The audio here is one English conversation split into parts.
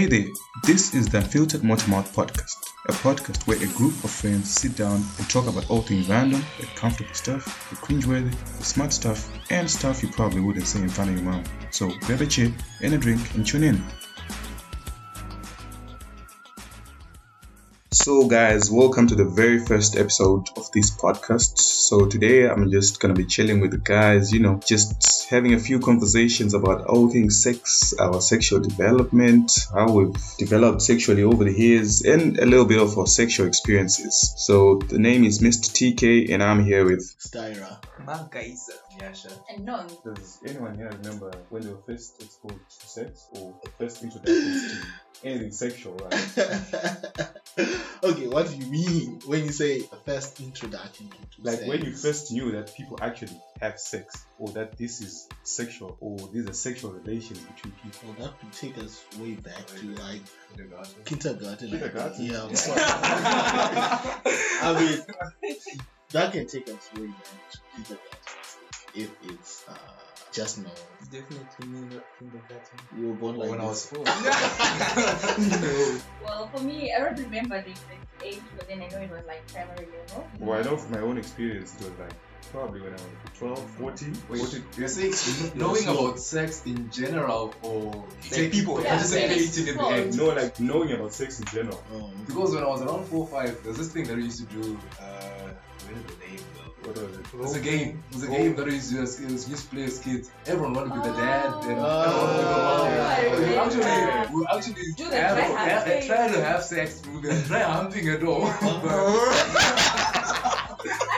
Hey there, this is the Unfiltered Motormouth podcast, a podcast where a group of friends sit down and talk about all things random, the comfortable stuff, the cringeworthy, the smart stuff, and stuff you probably wouldn't say in front of your mom. So grab a chip and a drink and tune in. So, guys, welcome to the very first episode of this podcast. So, today I'm just gonna be chilling with the guys, you know, just having a few conversations about all things sex, our sexual development, how we've developed sexually over the years, and a little bit of our sexual experiences. So, the name is Mr. TK, and I'm here with. Styra. Mankaisa. Yasha. And none. Does anyone here remember when they were first exposed to sex or the first introductions to anything sexual, right? okay, what do you mean when you say a first introduction to Like sex? when you first knew that people actually have sex, or that this is sexual, or these are sexual relations between people. Well, that would take us way back to like Kindergarten. kindergarten. Kindergarten? Yeah. I mean, that can take us way back to kindergarten if it's uh, just now. Definitely me not kindergarten. You were born like when I was this. four. Well, for me, I don't remember the exact age, but then I know it was like primary level. Well, I know from my own experience, it was like probably when I was 12, 14. Wait, 14 you're saying knowing about sex in general or like people Yeah, participating in the sex. act? no, like knowing about sex in general. Um, Because when I was around 4 5, there's this thing that we used to do. Uh, what is the name though? What was it? It was a game. It was a game that we used to, it was used play as kids. Everyone wanted to be the dad, oh. and Oh. everyone wanted to be the mom. We actually, we actually Do the have- try have have- try to have sex. We can try humping a door. I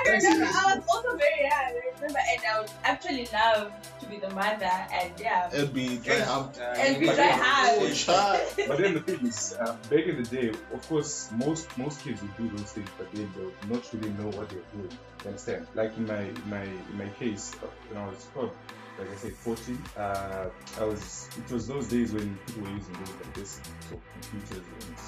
remember I was remember, and I would actually love to be the mother, and yeah, it'd be try hump. and we But try then- hard. Oh, child. But then the thing is, uh, back in the day, of course, most most kids would do those things, but they would not really know what they're doing. You understand? Like in my my in my case, uh, when I was probably, like I said, 14, uh, I was. It was those days when people were using those like this, so computers and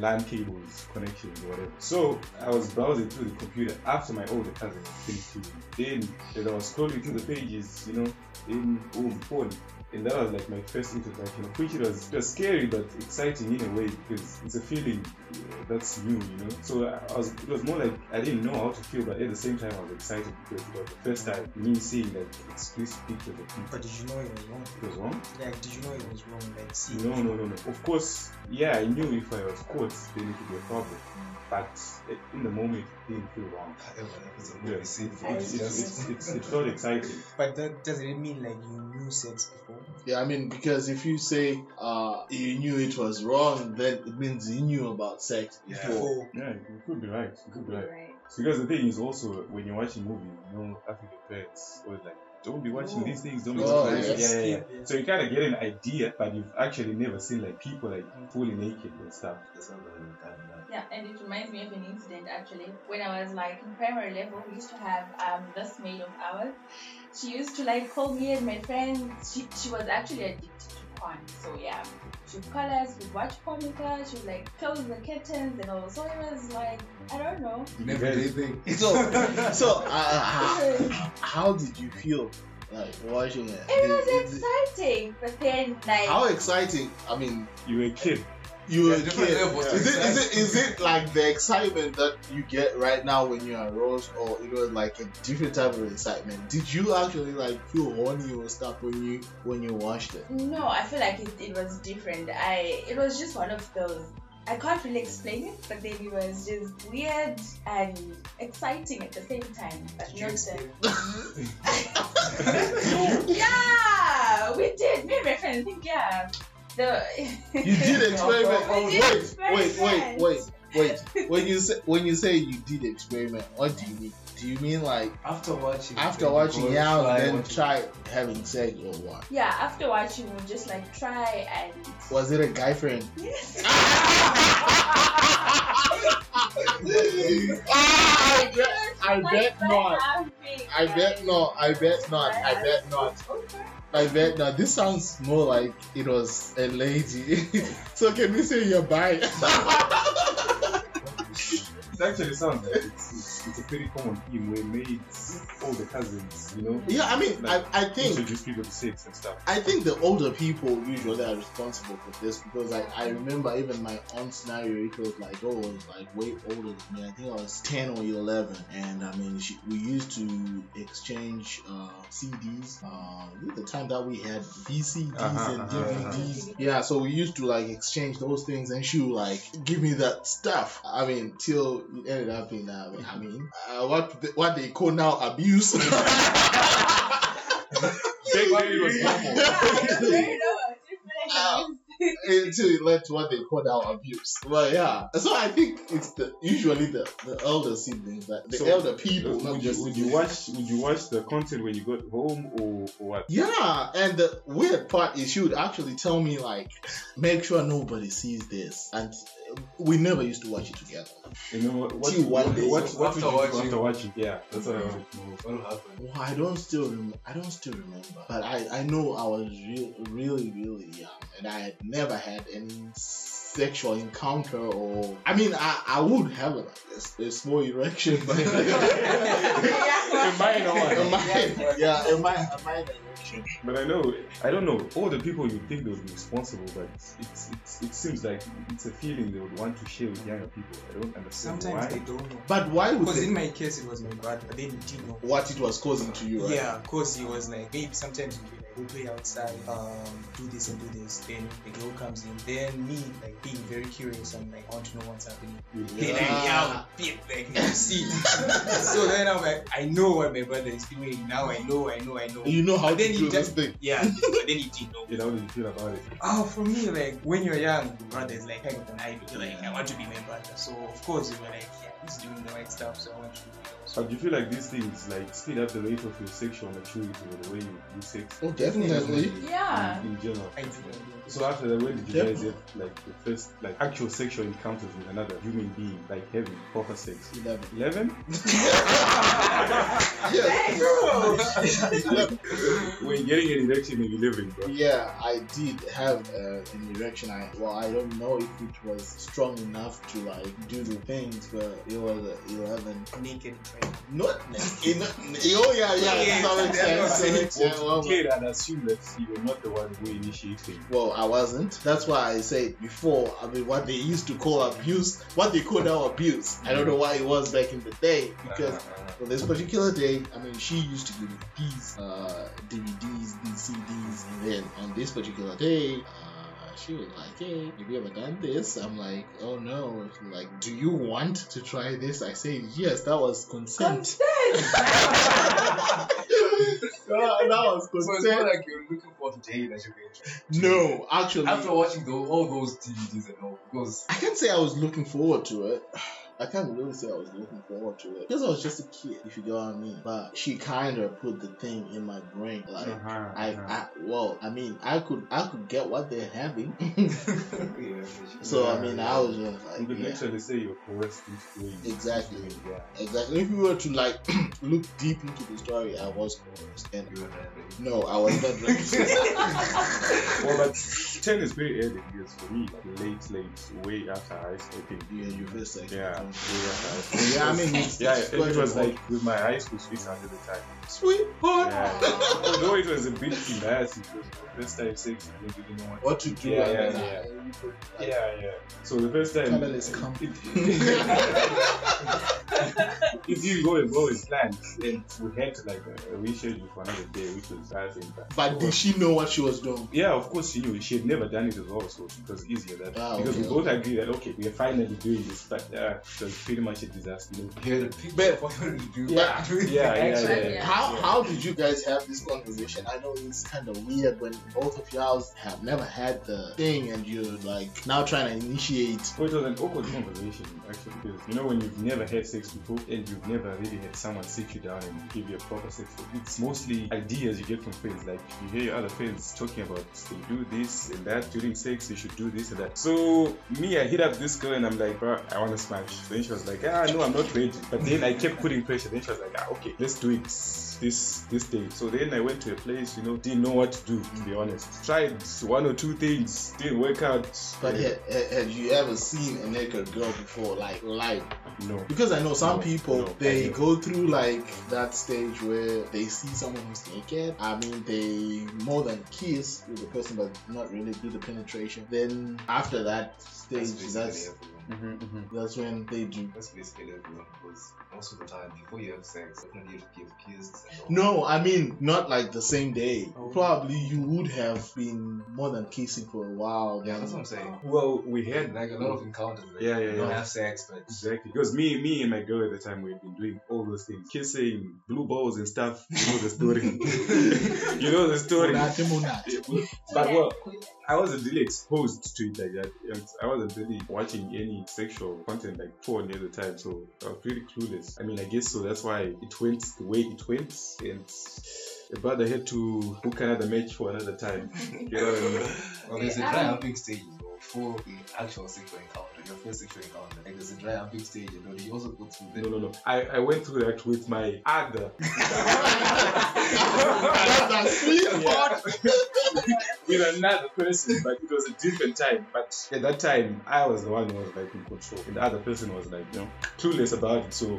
LAN cables, connections, whatever. So I was browsing through the computer after my older cousin finished TV. Then as I was scrolling through the pages, you know, in boom, phone. And that was like my first introduction, of which it was, it was scary but exciting in a way because it's a feeling uh, that's new, you know. So I I was, it was more like I didn't know how to feel, but at the same time I was excited because it was the first time me seeing like explicit pictures of people. But did you know it was wrong? It was wrong. Like, did you know it was wrong? Like, see, No, no, no, no. Of course, yeah, I knew if I was caught, then it would be a problem. But in the moment, it didn't feel wrong. Yeah, it, it, it, it, it, it felt exciting. But that doesn't it mean like you knew sex before? Yeah, I mean, because if you say uh, you knew it was wrong, then it means you knew about sex Yeah. before. Yeah, you could be right. You could be right. Right. Because the thing is also when you're watching movies, you know, African parents always like, don't be watching Oh. these things, don't be Oh, watching yeah. these things. Yeah, yeah, yeah. So you kind of get an idea, but you've actually never seen like people like fully naked and stuff. Yeah, and it reminds me of an incident actually. When I was like in primary level, we used to have um, this maid of ours. She used to like call me and my friends. She, she was actually addicted to porn. So yeah, she would call us, we'd watch porn with her. She would like close the curtains and all. So it was like, I don't know. Never everyday thing. So, so uh, how, how did you feel like watching it? It was Did- did- exciting, but then like how exciting! I mean, You were a kid. You were Yeah, a kid. levels to Is it, is it it like the excitement that you get right now when you're aroused, or it was like a different type of excitement? Did you actually like feel horny or stuff when you when you watched it? No, I feel like it, it was different. I it was just one of those. I can't really explain it, but then it was just weird and exciting at the same time. But Did you not explain? the... yeah, we did. Me and my friend, I think yeah. The You did experiment. We did wait, wait, wait, experiment. wait, wait. When you say when you say you did experiment, what do you mean? Do you mean like After watching. after watching go it out, try then watching- try having sex or what? Yeah, after watching, we just like try and. Was it a guy friend? I bet, I bet not. I bet not. I bet not. I bet not. I bet now This sounds more like it was a lady. so can we say you're bi? It actually sounds like it's, it's, it's a pretty common theme where maids all the cousins, you know. Yeah, I mean, Like, I, I think introduce people to sex and stuff. I think the older people usually are responsible for this because I, I remember even my aunt's scenario, it was like, oh, it was like way older than me. I think I was 10 or 11. And I mean, she, we used to exchange uh, CDs. Uh, the time that we had VCDs Uh-huh, and uh-huh, DVDs. Yeah, so we used to like exchange those things and she would like give me that stuff. I mean, till it ended up in, uh, I mean, uh, what, the, what they call now abuse. Back then it was normal. Until it led to what they call now abuse. Well, yeah, so I think it's the usually the, the elder siblings, that the So, elder people, not would you, would you watch would you watch the content when you got home or, or what? Yeah, and the weird part is she would actually tell me like, make sure nobody sees this, and we never used to watch it together. You know what? What, Till one what, day. what, what After would you do watching- after watching? Yeah, that's what I wanted to know. What will happen? Well, I don't still rem- I don't still remember, but I I know I was real really really young, and I had never had any sexual encounter or I mean I, I would have like a, a small erection, but a minor one, a minor, yeah, a minor, a minor erection. But I know, I don't know. All the people you think they would be responsible, but it's, it's it seems like it's a feeling they would want to share with younger people. I don't understand Sometimes why. they don't know. But why would Because in my case, it was my brother, but then he didn't know. what it was causing to you? Right? Yeah, because he was like, maybe sometimes he'd be like, we play outside, um, do this and do this. Then the girl comes in. Then me, like, being very curious, I'm like, I want to know what's happening. Then I Yeah. yell, bit, like, you see. so then I'm like, I know what my brother is doing. Now I know, I know, I know. You know how But to then he do this just- thing. Yeah, but then he didn't know. You know, how you feel about it? Oh, for me, like when you're young, your brother is like kind of an idol. You're like, I want to be my brother. So of course you're like, yeah, he's doing the right stuff, so I want to do it also. Do you feel like these things like speed up the rate of your sexual maturity or the way you do sex? Oh, definitely. Yeah. In, in general. I do. So after that, when did you guys Definitely. have like the first like actual sexual encounters with another human being, like having proper sex? Eleven. Eleven? Yes. Eleven. when getting an erection in eleven, bro. Yeah, I did have uh, an erection. I well, I don't know if it was strong enough to like do the things, but it was uh, eleven. Naked right? Not in, oh yeah, yeah, Yeah, to some that's extent, what to I'm some saying. extent, well, Kid, I'd assume that you were not the one who initiated. Well, I wasn't. That's why I said before. I mean, what they used to call abuse, what they call now abuse. I don't know why it was back in the day because Uh, for this particular day, I mean, she used to give me these uh, DVDs, these CDs, and then on this particular day, uh, she was like, "Hey, have you ever done this?" I'm like, "Oh no." She's like, "Do you want to try this?" I say, "Yes." That was consent. consent. that, that was So it's not like you're looking forward to day that you're going. No, actually, After watching the, all those DVDs and all, because I can't say I was looking forward to it. I can't really say I was looking forward to it because I was just a kid, if you get what I mean. But she kind of put the thing in my brain, like Uh-huh, I, uh-huh. I, well, I mean, I could, I could get what they're having. yeah, so I mean, yeah. I was just You like, could yeah, literally say you're coerced into. Exactly. Yeah. exactly. If you were to like look deep into the story, I was coerced, and you were not ready. no, I was not ready. Well, but 10 is very early years for me. Like late, late, way after high school. Yeah, you first like, Yeah, way after. Yeah, I mean, yeah, it, it was like with my high school sweetheart at the time. sweetheart. Yeah. Although it was a bit embarrassing because the first time sex, I didn't really know what. What to do? Yeah, and yeah, yeah. I- you put, like, Yeah, yeah. So the first time. Colorless come. it if you go and well as planned, and we had to like uh, reschedule for another day, which was Thursday. But did she know what she was doing? Yeah, of course she knew. She had never done it as well, so it was easier that Ah, because okay, we both okay. agreed that okay, we are finally doing this, but uh, it was pretty much a disaster. You know? You a picture But- of what you to do. Yeah. Doing the Yeah, yeah, yeah, Yeah. How Yeah. how did you guys have this conversation? I know it's kind of weird when both of y'all have never had the thing and you're like now trying to initiate. Well, it was an awkward conversation actually because you know when you've never had sex before and you've never really had someone sit you down and give you a proper sex. It's mostly ideas you get from friends. Like you hear your other friends talking about they do this and that during sex. You should do this and that. So me, I hit up this girl and I'm like, bro, I want to smash. Then she was like, ah, no, I'm not ready. But then I kept putting pressure. Then she was like, ah, okay, let's do it this this day. So then I went to a place, you know, didn't know what to do. To be honest, tried one or two things, didn't work out. But had, had you ever seen a naked girl before, like live? no. Because I know some No, people no, they go through like that stage where they see someone who's naked. I mean, they more than kiss with the person, but not really do the penetration. Then after that stage, That's that's everyone. Mm-hmm, that's when they do. That's basically everyone because most of the time before you have sex, definitely you have kissed and all. No, I mean not like the same day. Oh. Probably you would have been more than kissing for a while. Yeah, that's what I'm saying. Well, we had Like a lot of encounters. Like, Yeah, yeah, you don't have sex, but Exactly. Because me, me and my girl at the time we had been doing all those things, kissing, blue balls and stuff. You know the story. you know the story. Monate, monate. But well, I wasn't really exposed to it like that. And I wasn't really watching any sexual content like porn at the time, so I was pretty clueless. I mean, I guess so. That's why it went the way it went, and the brother had to book another match for another time. You know what I mean? well, there's a dry humping stage before the actual sexual encounter, your first sexual encounter. Like there's a dry humping stage, and then you also go through the No, no, no. I, I went through that with my other. That's a sweet Yeah. Another person, but it was a different time. But at that time, I was the one who was like in control, and the other person was like, you know, clueless about it. So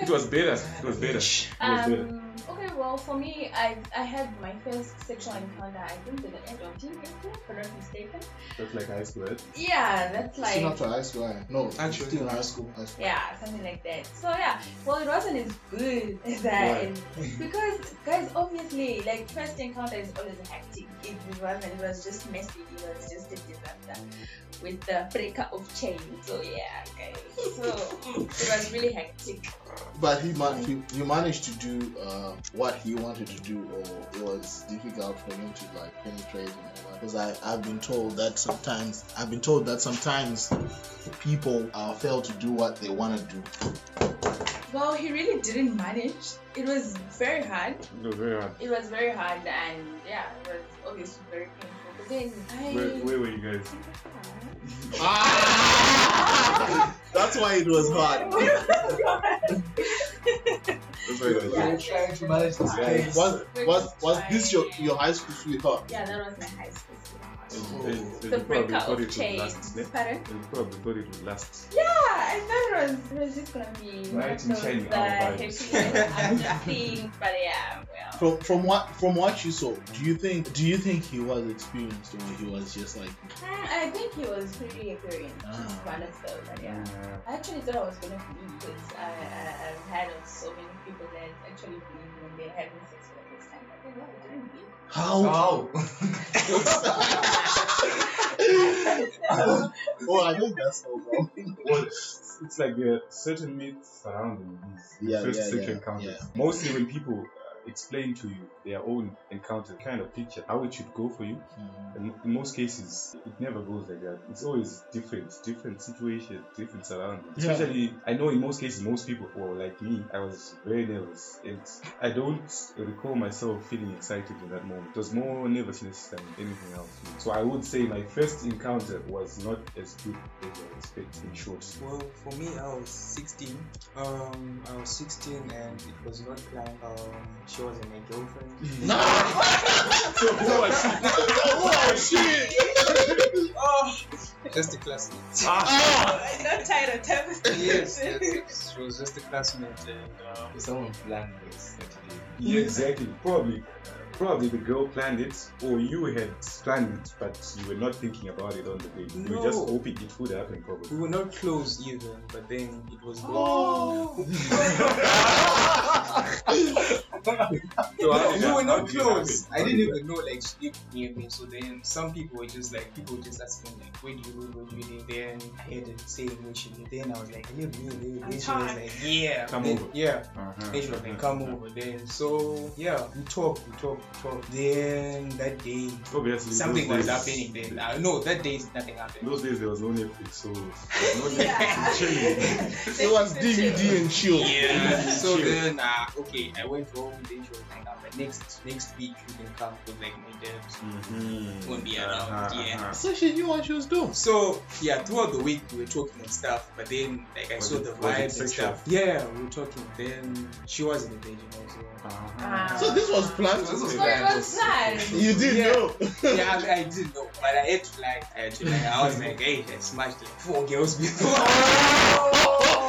it was better. It was better. It was better. Um, okay, well, for me, I I had my first sexual encounter. I think at the age of teenager, if I'm not mistaken. That's like high school, right? Yeah, that's Still not like to high school. eh? No, Actually, still in high school. High school. yeah, something like that. So yeah, well, it wasn't as good as that because guys, obviously, like first encounter is always hectic. It wasn't. It was just messy. It was just a disaster with the breaker of chain. So yeah, guys. So it was really hectic. But he, man- he he managed to do uh, what he wanted to do, or it was difficult for him to like penetrate and. Because I I've been told that sometimes I've been told that sometimes people uh, fail to do what they want to do. Well, he really didn't manage. It was very hard. It was very hard. It was very hard, and yeah, it was obviously very painful. But then I. Where, where were you guys? Ah! That's why it was hard. That's why it was Yeah. You're trying to manage this Yeah. pace. Was was was this your your high school sweetheart? yeah, that was my high school. They- sweetheart. they- The they probably breaker thought of it would last. ne? Pardon? They probably thought it would last. Yeah, I thought it was, it was just gonna be one of in those shining uh, happy vibes. after things, but yeah, well. From from what from what you saw, do you think do you think he was experienced or he was just like Uh, I think he was pretty experienced. Ah. Just one of those, but yeah. Uh, I actually thought I was gonna be because I, I, I've had of so many people that actually believe when they're having sex for the first time, but then no, it didn't bleed. how? How? oh, I think that's so wrong. It's, like there are certain myths surrounding these Yeah, first yeah, sexual yeah. Mostly when people explain to you their own encounter, kind of picture how it should go for you. And in most cases, it never goes like that. It's always different, different situation, different surroundings. Yeah. Especially, I know in most cases, most people, well, like me, I was very nervous, and I don't recall myself feeling excited in that moment. It was more nervousness than anything else. So I would say my first encounter was not as good as I expected. In short, Well, for me, I was 16. Um, I was 16 and it was not planned. Um, she wasn't my girlfriend. No. so who was she? oh shit! Oh, just a classmate. Ah, not tired of time. yes, yes, yes. She was just a classmate and um, Someone planned this actually. yeah, exactly. Probably, probably the girl planned it, or you had planned it, but you were not thinking about it on the day. You were just hoping it would happen, probably. we were not close even, but then it was Oh. So how we that- were not did it close. I didn't even know like she lived near me. So then some people were just like people were just asking like where do you live, where do you live? Then I had to say where she lived. Then I was like I live near there. Then she was like yeah, Come Then- over. yeah. Uh-huh, Then she was like come uh-huh. over. Then so yeah, we talked, we talked, we talked. Then that day Obviously, something was days- happening. Then uh, no, that day nothing happened. Those days there was no Netflix, so no Netflix chilling. It was DVD and chill. Yeah. so Chill. then, uh, okay, I went home. Then she was like, uh, but next next week you can come with like my dad. Mhm. Won't be around, Uh-huh, yeah. uh-huh. So she knew what she was doing. So yeah, throughout the week we were talking and stuff. But then, like I Was saw it- the vibe and stuff. Yeah, we were talking. Then she wasn't a virgin also. Uh-huh. So this was planned. So this was So it was planned. You did Yeah. know. yeah, I, I didn't know, but I had to like, I had to like, I was like, hey, I smashed like four girls before.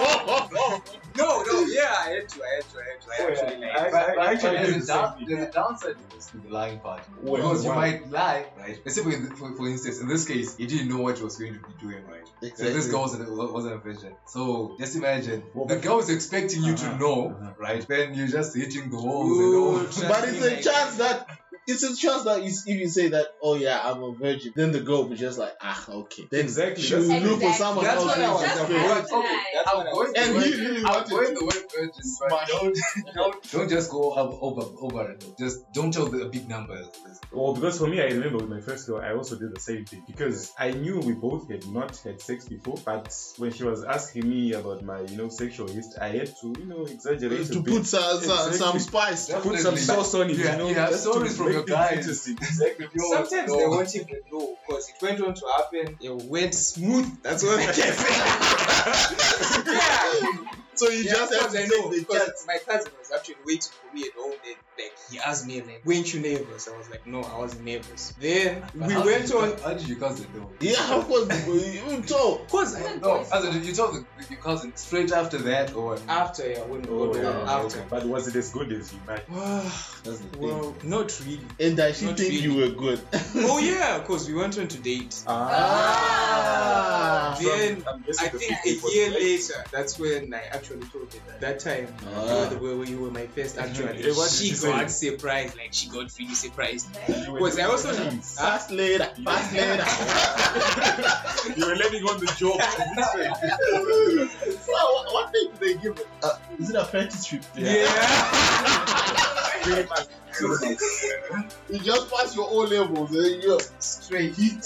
no, no, yeah, I had to, I had to, I had to. I Oh, yeah. actually like. I- But, but actually there's, a the down, there's a downside to this, to the lying part. Wait, because you might lie, right? Let's say for, for, for instance, in this case, he didn't know what he was going to be doing, right? So Exactly. this girl wasn't, wasn't a virgin. So just imagine, Well, the girl is expecting you to Uh-huh, know, uh-huh. right? Then you're just hitting the walls Ooh, and all. But it's a chance that it's a chance that is- if you say that, oh yeah, I'm a virgin, then the girl will be just like, ah, okay. Then Exactly, She'll that's- look for someone That's else. what I was just saying. virgin. That's okay, That's what I going was the And word- he really I'm wanted going to the word virgin, but don't, don't, don't just go over, over, over it. Just don't tell the big numbers. Well, because for me, I remember with my first girl, I also did the same thing because I knew we both had not had sex before. But when she was asking me about my, you know, sexual history, I had to, you know, exaggerate a to bit. put some, some, some spice. Yeah. put some sauce on it, Yeah, you know. you have just to stories from your things guys. interesting. Exactly. Sometimes they won't even know because it went on to happen. It went smooth. That's what I can say. yeah. So you Yeah, just have to know because my cousin was actually waiting for me at home. Then, like he asked me like, "Weren't you nervous?" I was like, "No, I wasn't nervous." Then But we went did you, on. How did your cousin know? Yeah, of course. You told. Cause No, as in, did you told the, your cousin straight after that, or after yeah, when we Oh, got yeah, yeah, after. okay. But was it as good as you imagined? that's the thing. Well, not really. And I she Not think you were good. oh yeah, cause we went on to date. Ah. So Then I'm I think a year later, that's when I actually told her that. That time, Ah. you, were, the- you were my first actually. She got surprised, like she got really surprised. You Was I also Fast later, fast later. You were letting on the job. so, what, what thing do they give it? Uh, is it apprenticeship? Pretty much. You just pass your O levels eh? and you're straight. hit.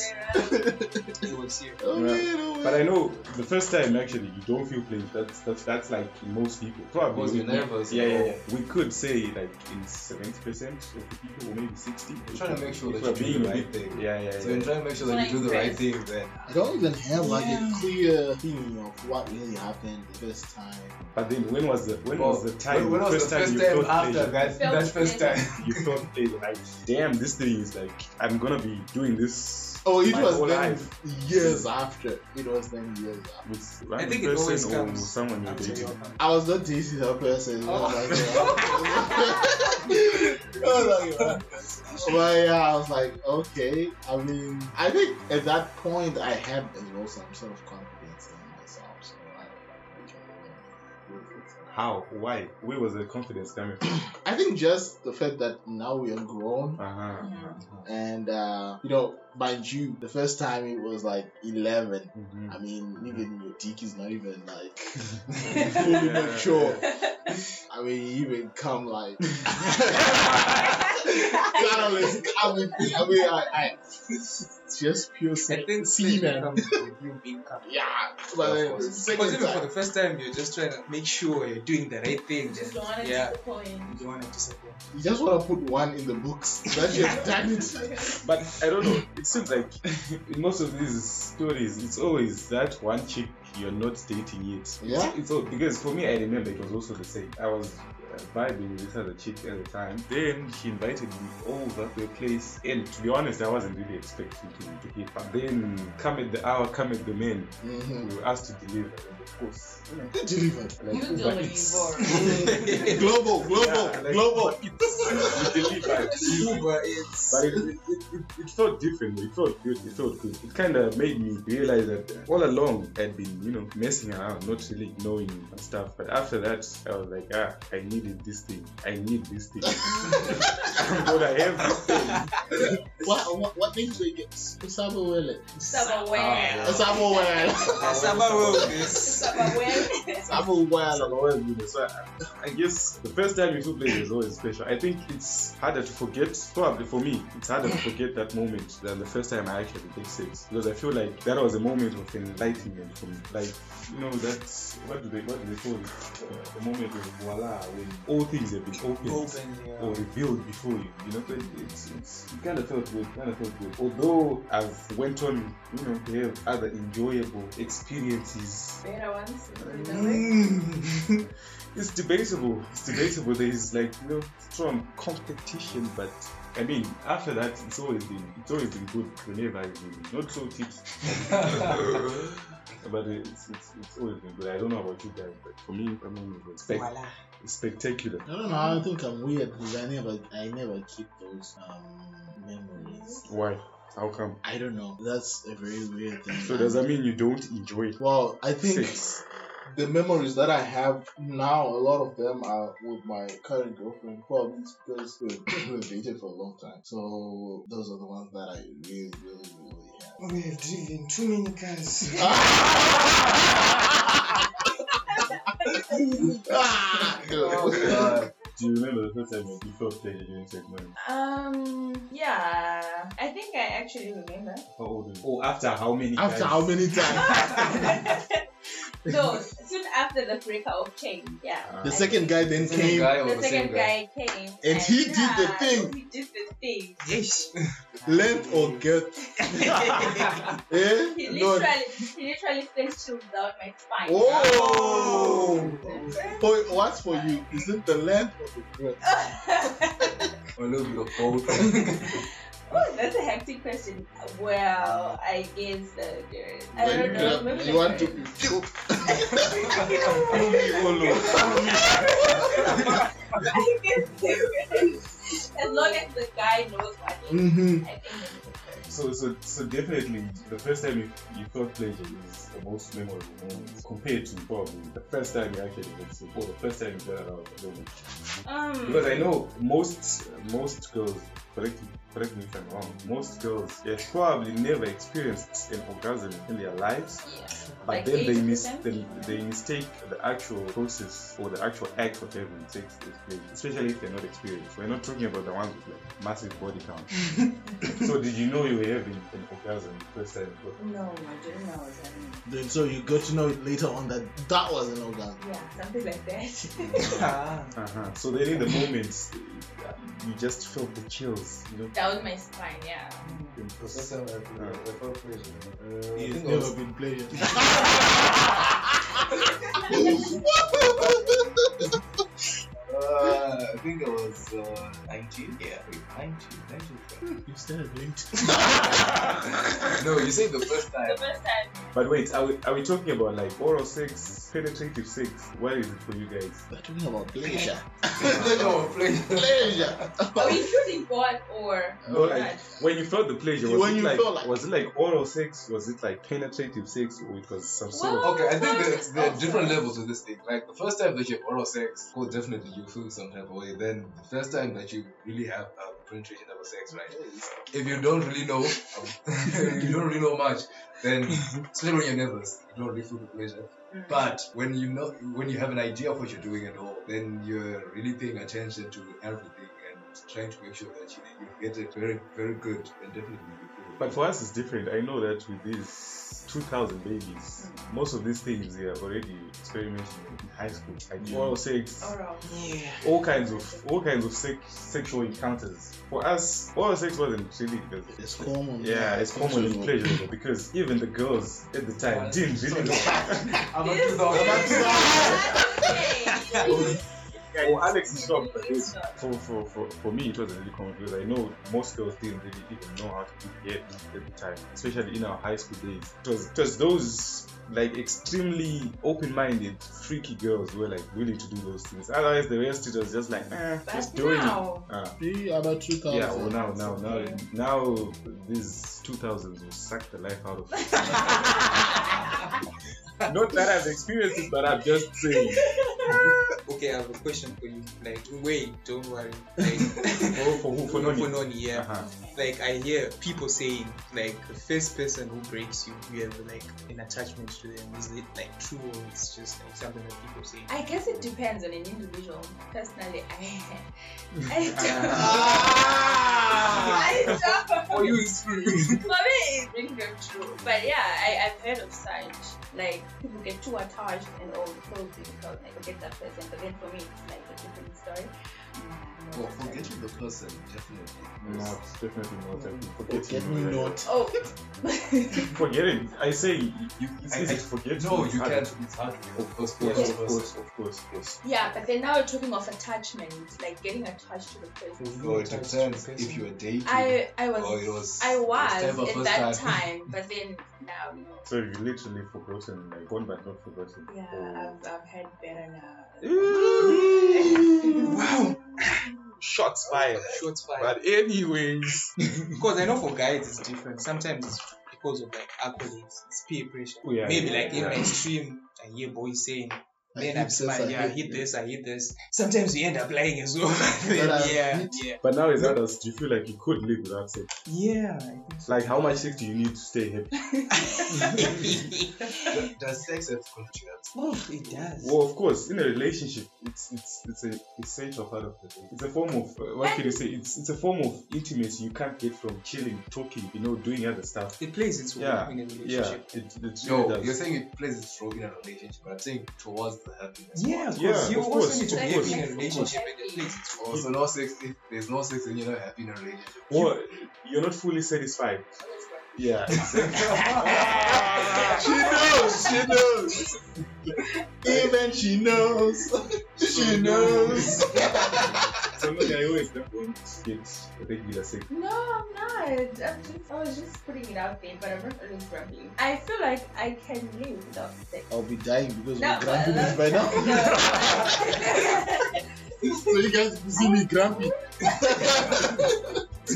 It was here. Oh, Yeah. man, oh, But I know the first time actually you don't feel pain. That's that's that's like most people. Probably Because you're we- nervous, Yeah, eh? yeah, yeah. We could say like in seventy percent of the people, or maybe sixty. You're trying to make sure that we're you do the right thing. Yeah, yeah. So you're trying to make sure that you do the right crazy. thing then. I don't even have like Yeah. a clear thing of what really happened the first time. But then when was the when Well, was the time? When, when the was the first you time felt after pleasure? that, Felt that first pleasure. time? You felt pleasure. Like, damn, this thing is like I'm gonna be doing this. Oh, it my was whole then life. years after. It was then years after. With I think it always person or comes someone you're dating. I was not dating that person. Oh. I was like, I was like, but yeah, I was like, okay. I mean, I think at that point I had as well um, some sort of confidence How? Why? Where was the confidence coming from? I think just the fact that now we are grown Uh-huh. and uh, you know, mind you, the first time it was like eleven. Mhm. I mean, even your dick is not even like fully mature. I mean, you even come like catalyst. I mean, I mean, I, I it's just pure I se- think semen. comes from you being calm. Yeah, but then course. the Because second even for time, the first time, you're just trying to make sure you're doing the right thing. Just then- don't want to yeah, disappoint. you don't want to disappoint. you just want to put one in the books. That you've done it. But I don't know. It seems like in most of these stories, it's always that one chick you're not dating yet. Yeah. It's all because for me, I remember it was also the same. I was vibing with this other chick at the time. Then she invited me over to a place, and to be honest, I wasn't really expecting to, to hit. But then, come at the hour, come at the man, Mm-hmm. we were asked to deliver, of course, you know, Delivered. like You Uber don't Eats. involve. global, global, Yeah, like global. Uber Eats, we delivered. Uber, it's. But it, it, it, it, it felt different. It felt good. It felt good. It kind of made me realize that all along I'd been, you know, messing around, not really knowing and stuff. But after that, I was like, ah, I needed this thing. I need this thing. I'm gonna have this thing. What, what, what names do you get? Sabawele. Sabaware. Sabawele. Sabaware. Sabaware. Sabawele. So I, I guess the first time you feel pleasure is always special. I think it's harder to forget. Probably for me, it's harder to forget that moment than the first time I actually did sex because I feel like that was a moment of enlightenment for me. Like you know, that's what do they what do they call it? Uh, the moment of voila, when all things have been opened. Open, yeah. Or revealed before you, you know, it- it's, it's it kind of felt good, kind of felt good. Although I've went on, you know, to have other enjoyable experiences Better ones. Mm. it's debatable. It's debatable. There is like you know strong competition, but I mean after that it's always been it's always been good whenever I've been not so tips. but it's, it's it's always been good. I don't know about you guys, but for me, I mean, it's spec- Voila. spectacular. I don't know. I think I'm weird because I never, I never keep those um memories. Why? How come? I don't know. That's a very weird thing. So does that mean you don't enjoy Well, I think sex? the memories that I have now, a lot of them are with my current girlfriend. Probably it's because we we dated for a long time. So those are the ones that I really, really, really have. We have driven too many cars. ah, Oh, no. God. Do you remember the first time you felt pleasure during sex? Man? Um, yeah, I think I actually remember. How old were you? Oh, after how many? After times? how many times? no, soon after the breakup came, yeah. Ah. The second guy then Same came. guy or The the same second guy? guy came, And he did the thing. He did the thing. Yes. Length or girth? Eh? He No. literally, he literally sent chills down my spine. Oh! For, what's for you? Is it the length or the girth? Or a little bit of both. Oh, that's a hectic question. Well, I guess uh, there. I don't know. You- Maybe you want to be choked? I guess as long as the guy knows what he Mm-hmm. I think. So, so, so definitely, the first time you, you felt pleasure is the most memorable moment compared to probably the first time you actually had sex or the first time you got out. I don't know. Um, Because I know most most girls, correct, correct me if I'm wrong, most girls they probably never experienced an orgasm in their lives, yeah. but Like then they mis 80%? they, they mistake the actual process or the actual act of having sex especially if they're not experienced. We're not talking about the ones with like massive body count. so did you know you were having an orgasm the first time? No, I didn't know I was having. Then so you got to know later on that that was an orgasm. Yeah, something like that. Ah. Uh-huh. So then in the moment, uh, you just felt the chills, you know. Down my spine, yeah. The first time I, I felt pleasure. Uh, I It's never was been pleasure. Uh, I think I was uh, 19. Yeah, wait, 19, 19. you started doing no, you said the first time. The time. first time. But wait, are we, are we talking about like oral sex, penetrative sex? What is it for you guys? We're talking about pleasure. no, pleasure. pleasure. Are we including God or No, like when you felt the pleasure, was When it you like, felt like- was it like oral sex? Was it like penetrative sex, or it was some sort of? Okay, I think there's, there are different levels of this thing. Like the first time that you have oral sex, oh, definitely you feel some type of way. Then the first time that you really have um, penetration level sex, right? If you don't really know, you don't really know much, then especially when you're nervous, you don't really feel the pleasure. Mm. But when you know, when you have an idea of what you're doing and all, then you're really paying attention to everything and trying to make sure that you, you get it very, very good and definitely you feel it. But for us, it's different. I know that with these 2,000 babies, most of these things they are already experimenting in high school, like Yeah. oral sex, Oral. Yeah. all kinds of all kinds of sex, sexual encounters. For us, oral sex wasn't really the, It's common. yeah, it's common with pleasurable because even the girls at the time didn't really know. I'm not This too down. is- Oh, Alex is shocked, but It's it's- not. for, for, for, for me, it wasn't really common because I know most girls didn't really even know how to do it at the time, especially in our high school days. It was, it was those like extremely open-minded, freaky girls who were like willing to do those things. Otherwise, the rest it was just like, eh, But just doing now- it. Uh, Maybe about 2000. yeah, well, now, now, now, Yeah. now, these 2000s will suck the life out of me. Not that I've experienced it, but I'm just saying. Okay, I have a question for you. Like, wait, don't worry. Like, For, for who? For Noni? For Noni, yeah. Uh-huh. Like, I hear people saying, like, the first person who breaks you, you have like an attachment to them. Is it like true or it's just like something that people say? I guess it depends on an individual. Personally, I, I don't. I don't. For you, it's true. For me, it's really very true. But yeah, I, I've heard of such. Like, people get too attached and all, so difficult. Like, forget that person. But then for me, it's like a different story. Mm. Yeah. Oh, forgetting the person, definitely. Not definitely not. I think Forget forgetting. me like- not. Oh. Forgetting. I say you, it's I- easy I- to forget. No, you hard. can't. It's hard. Of course, of course, of of course, of course, of course. yeah, but then now we're talking of attachment, like getting attached to the person. No, it depends if you were dating. I I was, or it was. I was first time or at that time. time, but then now no. So you literally forgotten, like gone but not forgotten. Yeah, Oh. I've, I've had better now. Wow. Shots fired. Shots fired. But anyways, Because I know for guys it's different. Sometimes it's because of like accolades, it's peer pressure. Oh, yeah, Maybe yeah, like in yeah. my stream, I hear boys saying, I "Man, I'm this, smart. I Yeah, I hit hit this." this, I hit this." Sometimes you end up lying as well. But yeah, hit- yeah, But now as adults, do you feel like you could live without sex? yeah. I think so. Like how much sex do you need to stay happy? Does- Does sex have conjugates? oh, it does. Well, of course, in a relationship, it's it's it's a essential part of the day. It's a form of uh, what can you say? It's it's a form of intimacy you can't get from chilling, talking, you know, doing other stuff. It plays its role Yeah, in a yeah, relationship. it, it really No, does. you're saying it plays its role in a relationship, but I'm saying towards the happiness. Yeah, part. because Yeah, you of also course, need to of be course, happy in a relationship and it plays its role. Oh, so no sex. If there's no sex, then you're not happy in a relationship. Or you're not fully satisfied. Yeah, exactly. She knows. She knows. Even she knows. She knows. Somebody I always don't want to get regular sex. No, I'm not. I'm just, I was just putting it out there, but I'm not always grumbling. I feel like I can live without sex. I'll be dying because No, we're grumpy uh, by now. no. so you guys see me grumpy.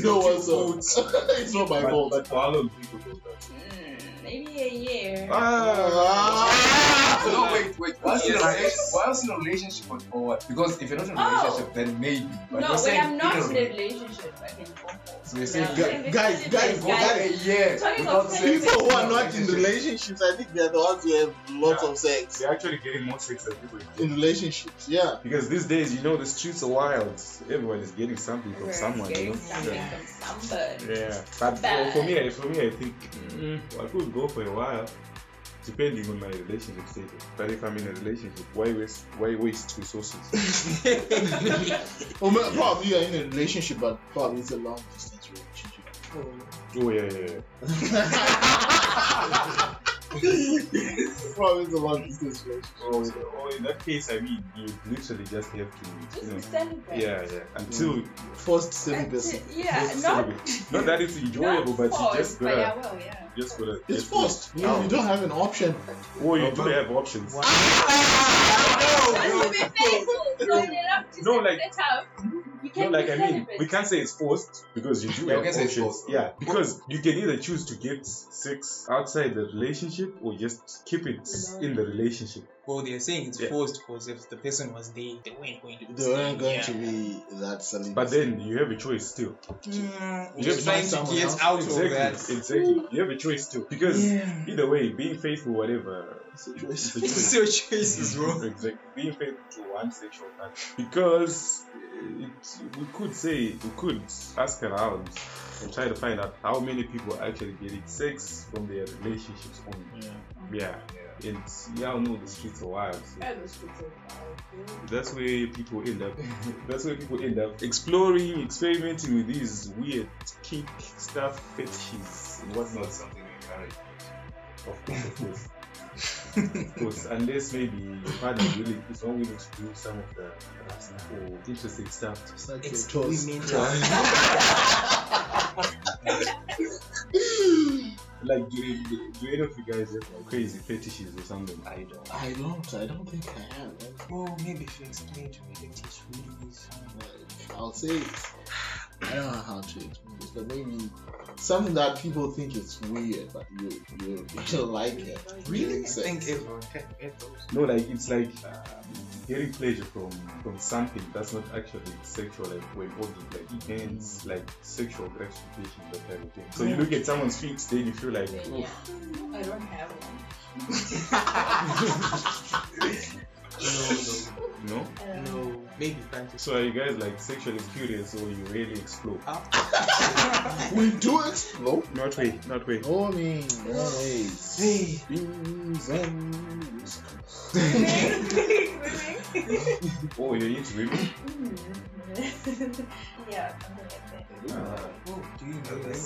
no, what's up? it's not my But, fault. but for how long people do that? Mm, maybe a year. Ah. No, wait, wait. Once in a relationship, once in a relationship or, or what? Because if you're not in a Oh. relationship, then maybe. But no, you're when saying I'm not in in a a relationship, I can go for. So you're saying, Yeah. gu- guys, guys, go back a year Talking without of sex. People who are not in relationships, I think they're the ones who have lots Yeah. of sex. They're actually getting more sex than people in In relationships, yeah. Because these days, you know, the streets are wild. Everyone is getting something from Everyone's someone. You getting know? something Yeah. from somebody. Yeah, but for, for me, I- for me, I think mm, I could go for a while, depending on my relationship status. But if I'm in a relationship, why waste why waste resources? Or ma- probably you're in a relationship, but probably it's a long distance relationship. oh, oh yeah, yeah, yeah. probably it's a long distance relationship. Oh, oh, in that case, I mean, you literally just have to, you know, Just celebrate. yeah, yeah. Until mm. Forced That's celibacy. Yeah, forced not, celibacy. not that it's enjoyable, not but you just but gotta, yeah, well, yeah. just gotta. It's get forced. to- You, you don't have an option. Or you Oh, do but- have options. Just to be faithful. So you have to No, set like- it up. You hmm? No, can like I mean, celibate. we can't say it's forced because you do Yeah, have say it's options. forced. Yeah, because you can either choose to get sex outside the relationship or just keep it in the relationship. Well, they're saying it's Yeah. forced because if the person was there, they weren't going to. be They weren't going yeah. to be that celibacy. But then you have a choice still. Mm, You just have trying to get else. out exactly, of that. exactly. You have a choice too because Yeah. either way, being faithful, whatever, It's a choice. it's a choice. It's your choices, bro. Exactly. Being faithful to one sexual partner. Because it, we could say, we could ask around and try to find out how many people are actually getting sex from their relationships only. Yeah. Yeah. And y'all know the streets are wild. so Yeah, the streets are wild. that's where people end up. that's where people end up exploring, experimenting with these weird kink stuff, fetishes, and What's whatnot. not something encouraged. Of course, of course. Of course, unless maybe your partner really is not willing to do some of the perhaps or interesting stuff. Suck your toes. Experimental. Like, do, do, do any of you guys have like crazy fetishes or something? I don't. I don't. I don't think I have. Oh, maybe if you explain to me that it's really is. Like, I'll say it's, I don't know how to explain this, but maybe something that people think is weird, but you you, you like it. Really? I think everyone can. No, like it's like um, getting pleasure from from something that's not actually sexual, like when object like events, like sexual gratification, that kind of thing. So you look at someone's feet, then you feel like, Then, "Oof. I don't have one. no. Um, No, maybe fantasy. So are you guys like sexually curious or you really explore? We do explode. Not way, not way. Oh me. mean, always. Hey. Things and Oh, you're into women? yeah, something like that. Oh, do you know like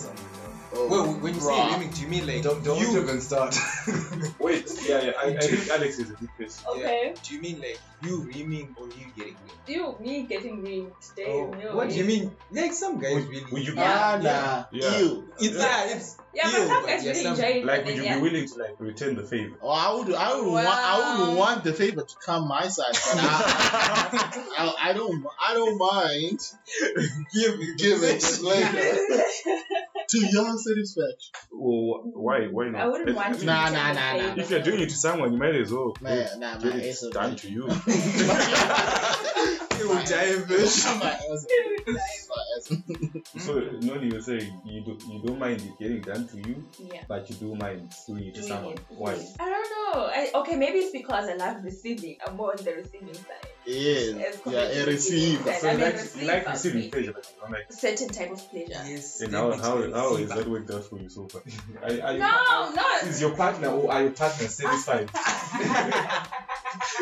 Oh, Well, when you say bruh. rimming, do you mean like Don't, don't you? even start. wait, yeah, yeah. I, I think Alex is a good person. Okay. Do you mean like you rimming or you getting rimmed? You, me getting ringed. Oh, Damn, what do you mean? Like some guys Would- really. would you- Ah, Yeah. nah. Yeah. Ew. It's yeah, it's Yeah, but some but really some- enjoy it. Like, would you then, be willing to like return the favor? Oh, I would, I would, want, I would want the favor to come my side, but I, I, I don't, I don't mind. Give, give it later to your satisfaction. Well, why? Why not? I wouldn't I- want I to mean, Nah, nah, nah, nah. If you're doing it to someone, you might as well Man, nah, get my it ass done to you. My ass- my ass- my ass. so, Noni, you're saying you do, you don't mind it getting done to you, Yeah. but you do mind doing it to Doing someone. it. Why? I don't know. I, okay, maybe it's because I love receiving. I'm more on the receiving side. Yes, As yeah, compared to a the receiver. receiving So I you mean, like, you receive like us, receiving please. pleasure, but you don't like. Certain type of pleasure. yes. And how, how, how is that worked out for you so far? Are, are you, No, no. Is your partner or are your partners satisfied?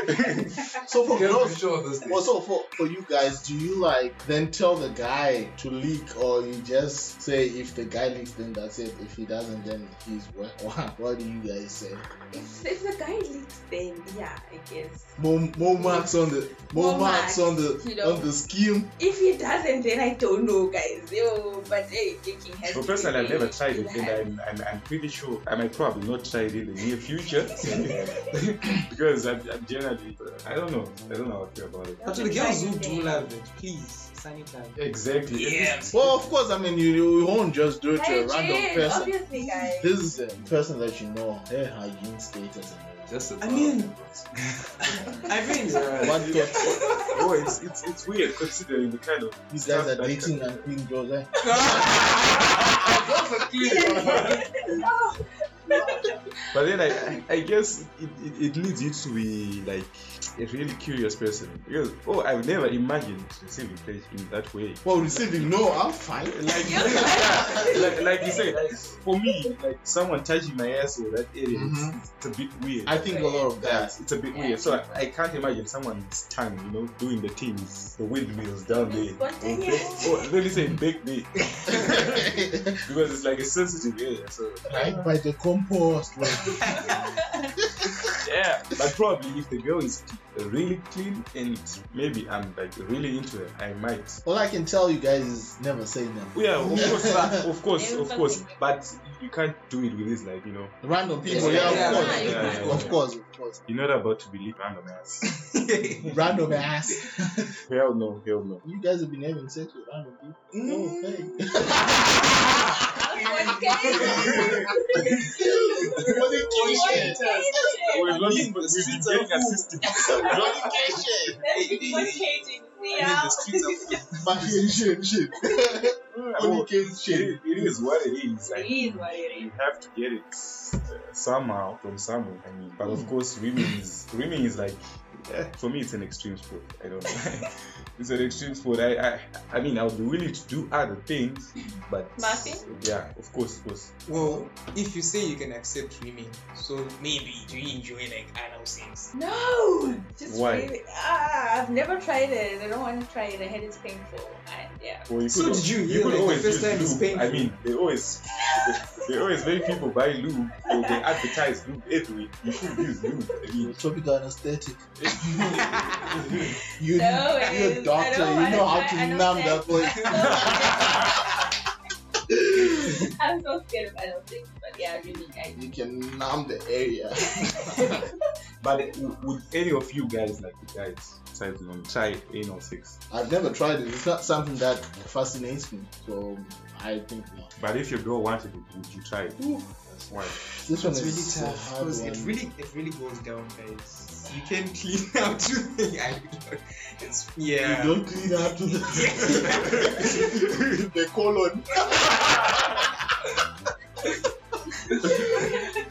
So for girls, be sure of those things. for, for you guys, do you like then tell the guy to leak, or you just say if the guy leaks, then that's it. If he doesn't, then he's what? What, what do you guys say? If, if the guy leaks, then yeah, I guess. More, more marks on the more, More marks, marks, on the you know. on the scheme. If he doesn't, then I don't know, guys. Yo, but hey, leaking has. So to personally, I've never tried it, and I'm, I'm, I'm pretty sure I might probably not try it in the near future because I'm, I'm generally I don't know I don't know how I feel about it. But to the girls who do love it, please sanitize. Exactly. Yeah. Well, of course, I mean you, you won't just do it to a random person. obviously, guys. This is a person that you know, their hygiene status. And Just a I mean- I mean, what thought oh, it's, it's it's weird considering the kind of these guys are dating and clean girls. Eh? But then I, I, I guess it, it, it leads you to be like a really curious person because oh I've never imagined receiving pleasure in that way. Well, receiving, no, I'm fine. Like, yeah, like, like you say, like for me, like someone touching my ass or that area, Mhm. it's, it's a bit weird. I think a lot of Yeah, guys. it's a bit weird. So I, I can't imagine someone's tongue, you know, doing the things, the windmills down there. Spontaneous. Oh, let me say big me because it's like a sensitive area. So right by the compost. Like, yeah, but probably if the girl is really clean and maybe I'm like really into it, I might. all I can tell you guys is never say no. Yeah, of course, of course, of course. But you can't do it with this, like you know, Random people, Yeah, yeah, yeah, of course, yeah, yeah, yeah, of course, of course. you're not about to believe random ass. Random ass. Hell no, hell no. you guys have been having sex with random people. Oh, Mm. hey. We're I looking for, the we've been streets getting are full. assistance. I mean, the streets are. But. Only case It shit. is- it is what it is. It is what it is. you have to get it uh, somehow from somewhere. I mean, but of course, swimming is swimming is like eh, for me, it's an extreme sport. I don't know. it's an extreme sport. I, I I mean, I would be willing to do other things, but Nothing? Yeah, of course, of course. Well, if you say you can accept women, so maybe do you enjoy like anal sex? No, just Why? really. Ah, I've never tried it. I don't want to try it. I heard it's painful, and yeah. Well, you So could, did you you hear, could like, the always first use time it's lube. painful? I mean, they always they always make people buy lube or they advertise lube everywhere. You should use lube. I mean, Topical anesthetic. You, No, you're a I doctor. don't You wanna know how try to anal numb that place. I'm so scared of anal sex, but yeah, really, I You can numb the area. but w- would any of you guys like you guys try to try anal sex? I've never tried it. It's not something that fascinates me. So I think no. But if your girl wanted it, would you try it? Why? This one It's really is so tough because it really it really goes down, guys. You can clean out to the I It's yeah. You don't clean up to the, the colon.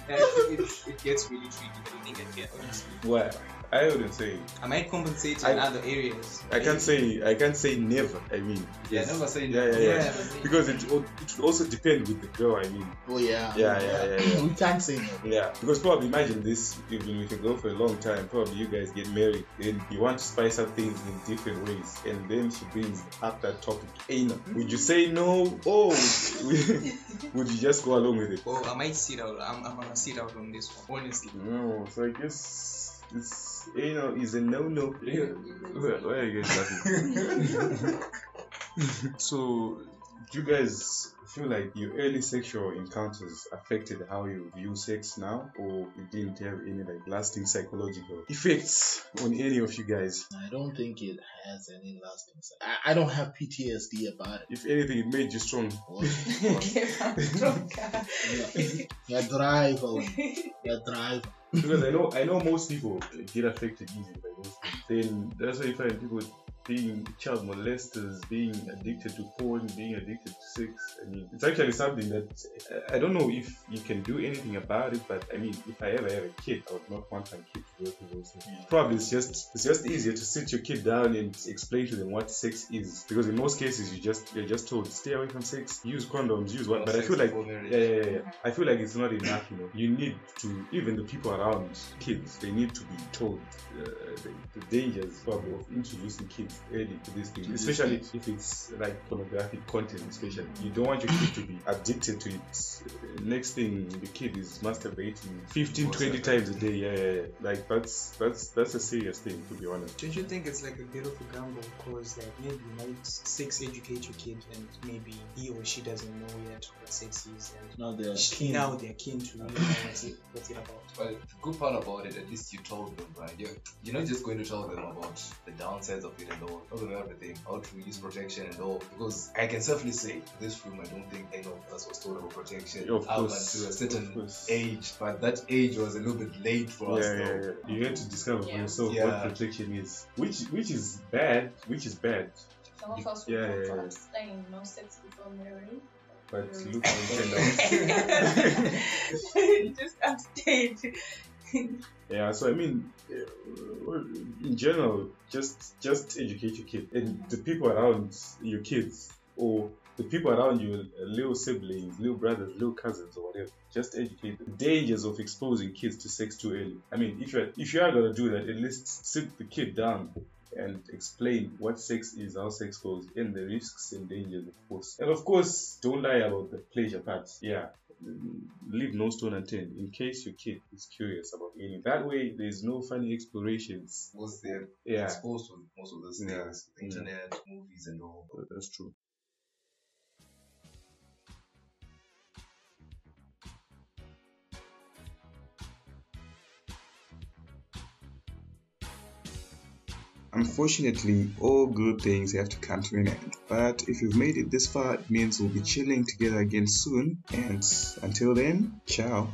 Yeah, it, it gets really tricky. I don't think I can honestly. Well, I wouldn't say. I might compensate I- in other areas. I can't say. I can't say never. I mean, Yeah, never say Yeah, never. yeah, yeah. Yeah. Because it it would also depend with the girl. I mean, Oh yeah. Yeah, yeah, yeah, yeah. We can't say no. yeah. Because probably imagine this. Even with a girl for a long time, probably you guys get married, and you want to spice up things in different ways, and then she brings up that topic. Anal. Would you say no? Oh, would you just go along with it? Oh, I might sit out. I'm, I'm gonna sit out on this one, honestly. No. So I guess it's anal is a no-no. Where, where are you guys laughing? so, do you guys feel like your early sexual encounters affected how you view sex now, or it didn't have any like lasting psychological effects on any of you guys? I don't think it has any lasting. I, I don't have PTSD about it. If anything, it made you strong. What? Give up, drunker. Yeah, drive, Owen. Yeah, drive. Because I know I know most people get affected easily by. Then that's why you find people being child molesters, being addicted to porn, being addicted to sex. I mean, it's actually something that I- I don't know if you can do anything about it. But I mean, if I ever have a kid, I would not want my kid to go through those things. Probably it's just it's just easier to sit your kid down and explain to them what sex is, because in most cases you just you're just told stay away from sex, use condoms, use what. But I feel like yeah, yeah, yeah, yeah. I feel like it's not enough, you know. You need to, even the people around kids, they need to be told uh, the, the dangers probably of introducing kids early to these things, especially if it's like pornographic content, especially. You don't want your kid to be addicted to it. Uh, Next thing, the kid is masturbating 15, 20 times a day. Yeah, yeah, yeah. Like, that's, that's, that's a serious thing, to be honest. Don't you think it's like a bit of a gamble? Because like maybe you might sex educate your kid, and maybe he or she doesn't know yet what sex is, and Now they're sh- keen. now they're keen to really know what's it, what's it about. But the good part about it, at least you told them, right? You're, you're not just going to tell them about the downsides of it and all. Tell them everything, how to use protection and all. Because I can safely say, this room, I don't think any of us was told about protection Of up course, until a certain age. But that age was a little bit late for us, yeah, yeah, though. Yeah. You had to discover for yourself Yeah. what protection is, which which is bad, which is bad. Some of us would Yeah, go yeah, for yeah. abstain, no sex before marriage. But Really? look how it turned out. Just abstain. Yeah, so I mean, uh, in general, just just educate your kid and the people around your kids or the people around you, little siblings, little brothers, little cousins, or whatever. Just educate them. Dangers of exposing kids to sex too early. I mean, if you if you are gonna do that, at least sit the kid down and explain what sex is, how sex goes, and the risks and dangers, of course. And of course, don't lie about the pleasure parts. Yeah, leave no stone unturned in case your kid is curious about any. That way, there's no funny explorations. Because they're Yeah, exposed to most of those Yeah. things, the internet, movies, and all. that's true. Unfortunately, all good things have to come to an end. But if you've made it this far, it means we'll be chilling together again soon. And until then, ciao.